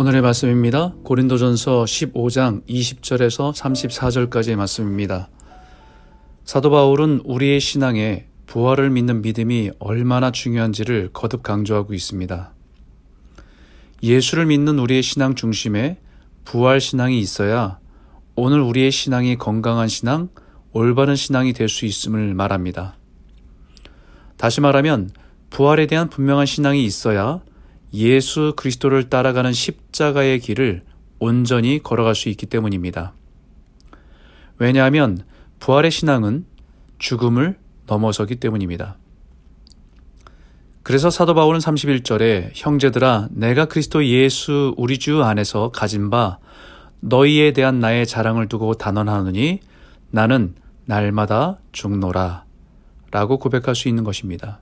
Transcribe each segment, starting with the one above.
오늘의 말씀입니다. 고린도전서 15장 20절에서 34절까지의 말씀입니다. 사도 바울은 우리의 신앙에 부활을 믿는 믿음이 얼마나 중요한지를 거듭 강조하고 있습니다. 예수를 믿는 우리의 신앙 중심에 부활 신앙이 있어야 오늘 우리의 신앙이 건강한 신앙, 올바른 신앙이 될 수 있음을 말합니다. 다시 말하면 부활에 대한 분명한 신앙이 있어야 예수 그리스도를 따라가는 십자가의 길을 온전히 걸어갈 수 있기 때문입니다. 왜냐하면 부활의 신앙은 죽음을 넘어서기 때문입니다. 그래서 사도 바울은 31절에 형제들아 내가 그리스도 예수 우리 주 안에서 가진 바 너희에 대한 나의 자랑을 두고 단언하느니 나는 날마다 죽노라 라고 고백할 수 있는 것입니다.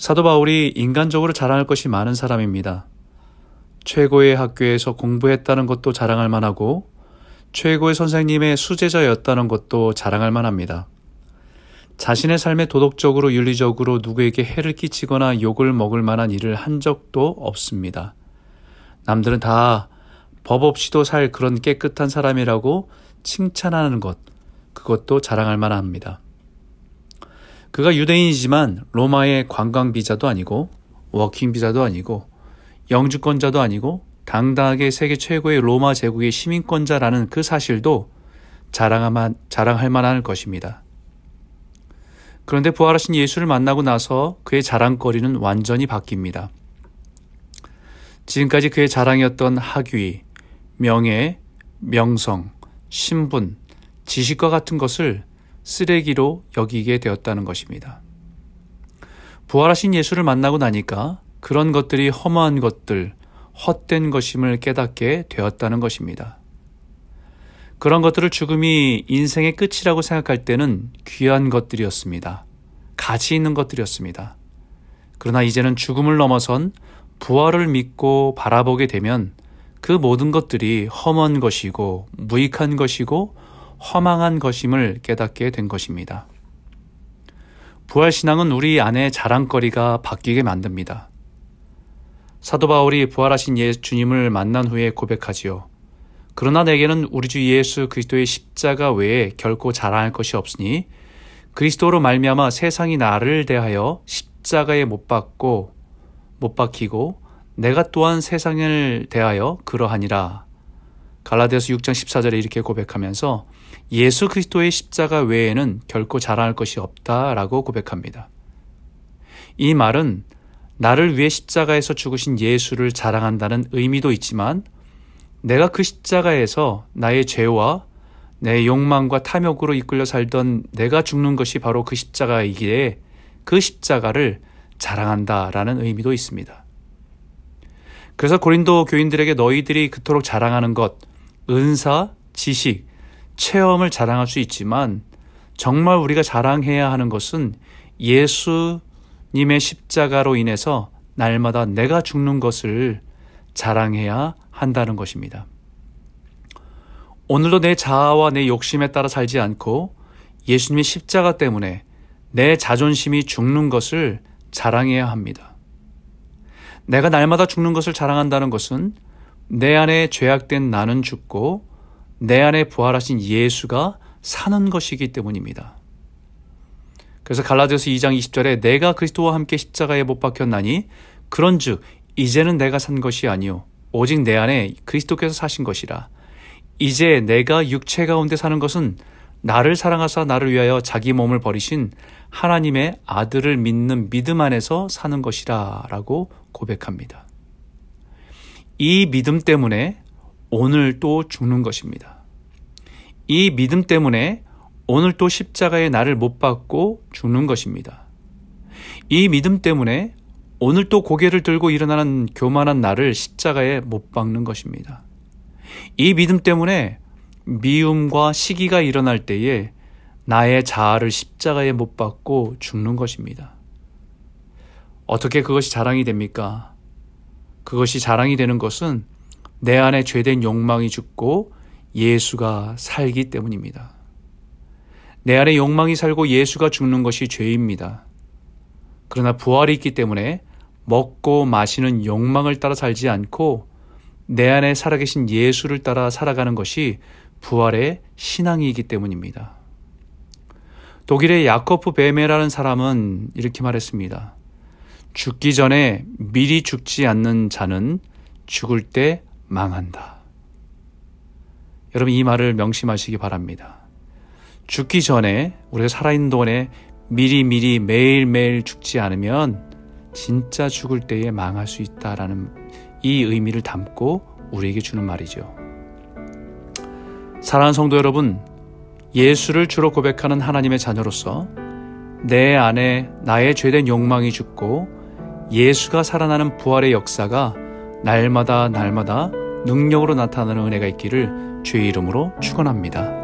사도 바울이 인간적으로 자랑할 것이 많은 사람입니다. 최고의 학교에서 공부했다는 것도 자랑할 만하고 최고의 선생님의 수제자였다는 것도 자랑할 만합니다. 자신의 삶에 도덕적으로 윤리적으로 누구에게 해를 끼치거나 욕을 먹을 만한 일을 한 적도 없습니다. 남들은 다 법 없이도 살 그런 깨끗한 사람이라고 칭찬하는 것, 그것도 자랑할 만합니다. 그가 유대인이지만 로마의 관광 비자도 아니고 워킹 비자도 아니고 영주권자도 아니고 당당하게 세계 최고의 로마 제국의 시민권자라는 그 사실도 자랑할, 만한 것입니다. 그런데 부활하신 예수를 만나고 나서 그의 자랑거리는 완전히 바뀝니다. 지금까지 그의 자랑이었던 학위, 명예, 명성, 신분, 지식과 같은 것을 쓰레기로 여기게 되었다는 것입니다. 부활하신 예수를 만나고 나니까 그런 것들이 허무한 것들, 헛된 것임을 깨닫게 되었다는 것입니다. 그런 것들을 죽음이 인생의 끝이라고 생각할 때는 귀한 것들이었습니다. 가치 있는 것들이었습니다. 그러나 이제는 죽음을 넘어선 부활을 믿고 바라보게 되면 그 모든 것들이 험한 것이고 무익한 것이고 허망한 것임을 깨닫게 된 것입니다. 부활신앙은 우리 안에 자랑거리가 바뀌게 만듭니다. 사도 바울이 부활하신 예 주님을 만난 후에 고백하지요. 그러나 내게는 우리 주 예수 그리스도의 십자가 외에 결코 자랑할 것이 없으니 그리스도로 말미암아 세상이 나를 대하여 십자가에 못 박고 못 박히고 내가 또한 세상을 대하여 그러하니라. 갈라디아서 6장 14절에 이렇게 고백하면서 예수 그리스도의 십자가 외에는 결코 자랑할 것이 없다라고 고백합니다. 이 말은 나를 위해 십자가에서 죽으신 예수를 자랑한다는 의미도 있지만 내가 그 십자가에서 나의 죄와 내 욕망과 탐욕으로 이끌려 살던 내가 죽는 것이 바로 그 십자가이기에 그 십자가를 자랑한다라는 의미도 있습니다. 그래서 고린도 교인들에게 너희들이 그토록 자랑하는 것, 은사, 지식, 체험을 자랑할 수 있지만 정말 우리가 자랑해야 하는 것은 예수님의 십자가로 인해서 날마다 내가 죽는 것을 자랑해야 한다는 것입니다. 오늘도 내 자아와 내 욕심에 따라 살지 않고 예수님의 십자가 때문에 내 자존심이 죽는 것을 자랑해야 합니다. 내가 날마다 죽는 것을 자랑한다는 것은 내 안에 죄악된 나는 죽고 내 안에 부활하신 예수가 사는 것이기 때문입니다. 그래서 갈라디아서 2장 20절에 내가 그리스도와 함께 십자가에 못 박혔나니 그런즉 이제는 내가 산 것이 아니요 오직 내 안에 그리스도께서 사신 것이라 이제 내가 육체 가운데 사는 것은 나를 사랑하사 나를 위하여 자기 몸을 버리신 하나님의 아들을 믿는 믿음 안에서 사는 것이라 라고 고백합니다. 이 믿음 때문에 오늘 또 죽는 것입니다. 이 믿음 때문에 오늘 또 십자가에 나를 못 박고 죽는 것입니다. 이 믿음 때문에 오늘 또 고개를 들고 일어나는 교만한 나를 십자가에 못 박는 것입니다. 이 믿음 때문에 미움과 시기가 일어날 때에 나의 자아를 십자가에 못 박고 죽는 것입니다. 어떻게 그것이 자랑이 됩니까? 그것이 자랑이 되는 것은 내 안에 죄된 욕망이 죽고 예수가 살기 때문입니다. 내 안에 욕망이 살고 예수가 죽는 것이 죄입니다. 그러나 부활이 있기 때문에 먹고 마시는 욕망을 따라 살지 않고 내 안에 살아계신 예수를 따라 살아가는 것이 부활의 신앙이기 때문입니다. 독일의 야코프 베메라는 사람은 이렇게 말했습니다. 죽기 전에 미리 죽지 않는 자는 죽을 때 망한다. 여러분 이 말을 명심하시기 바랍니다. 죽기 전에 우리가 살아있는 동안에 미리 미리 매일매일 죽지 않으면 진짜 죽을 때에 망할 수 있다라는 이 의미를 담고 우리에게 주는 말이죠. 사랑하는 성도 여러분, 예수를 주로 고백하는 하나님의 자녀로서 내 안에 나의 죄된 욕망이 죽고 예수가 살아나는 부활의 역사가 날마다 날마다 능력으로 나타나는 은혜가 있기를 주의 이름으로 축원합니다.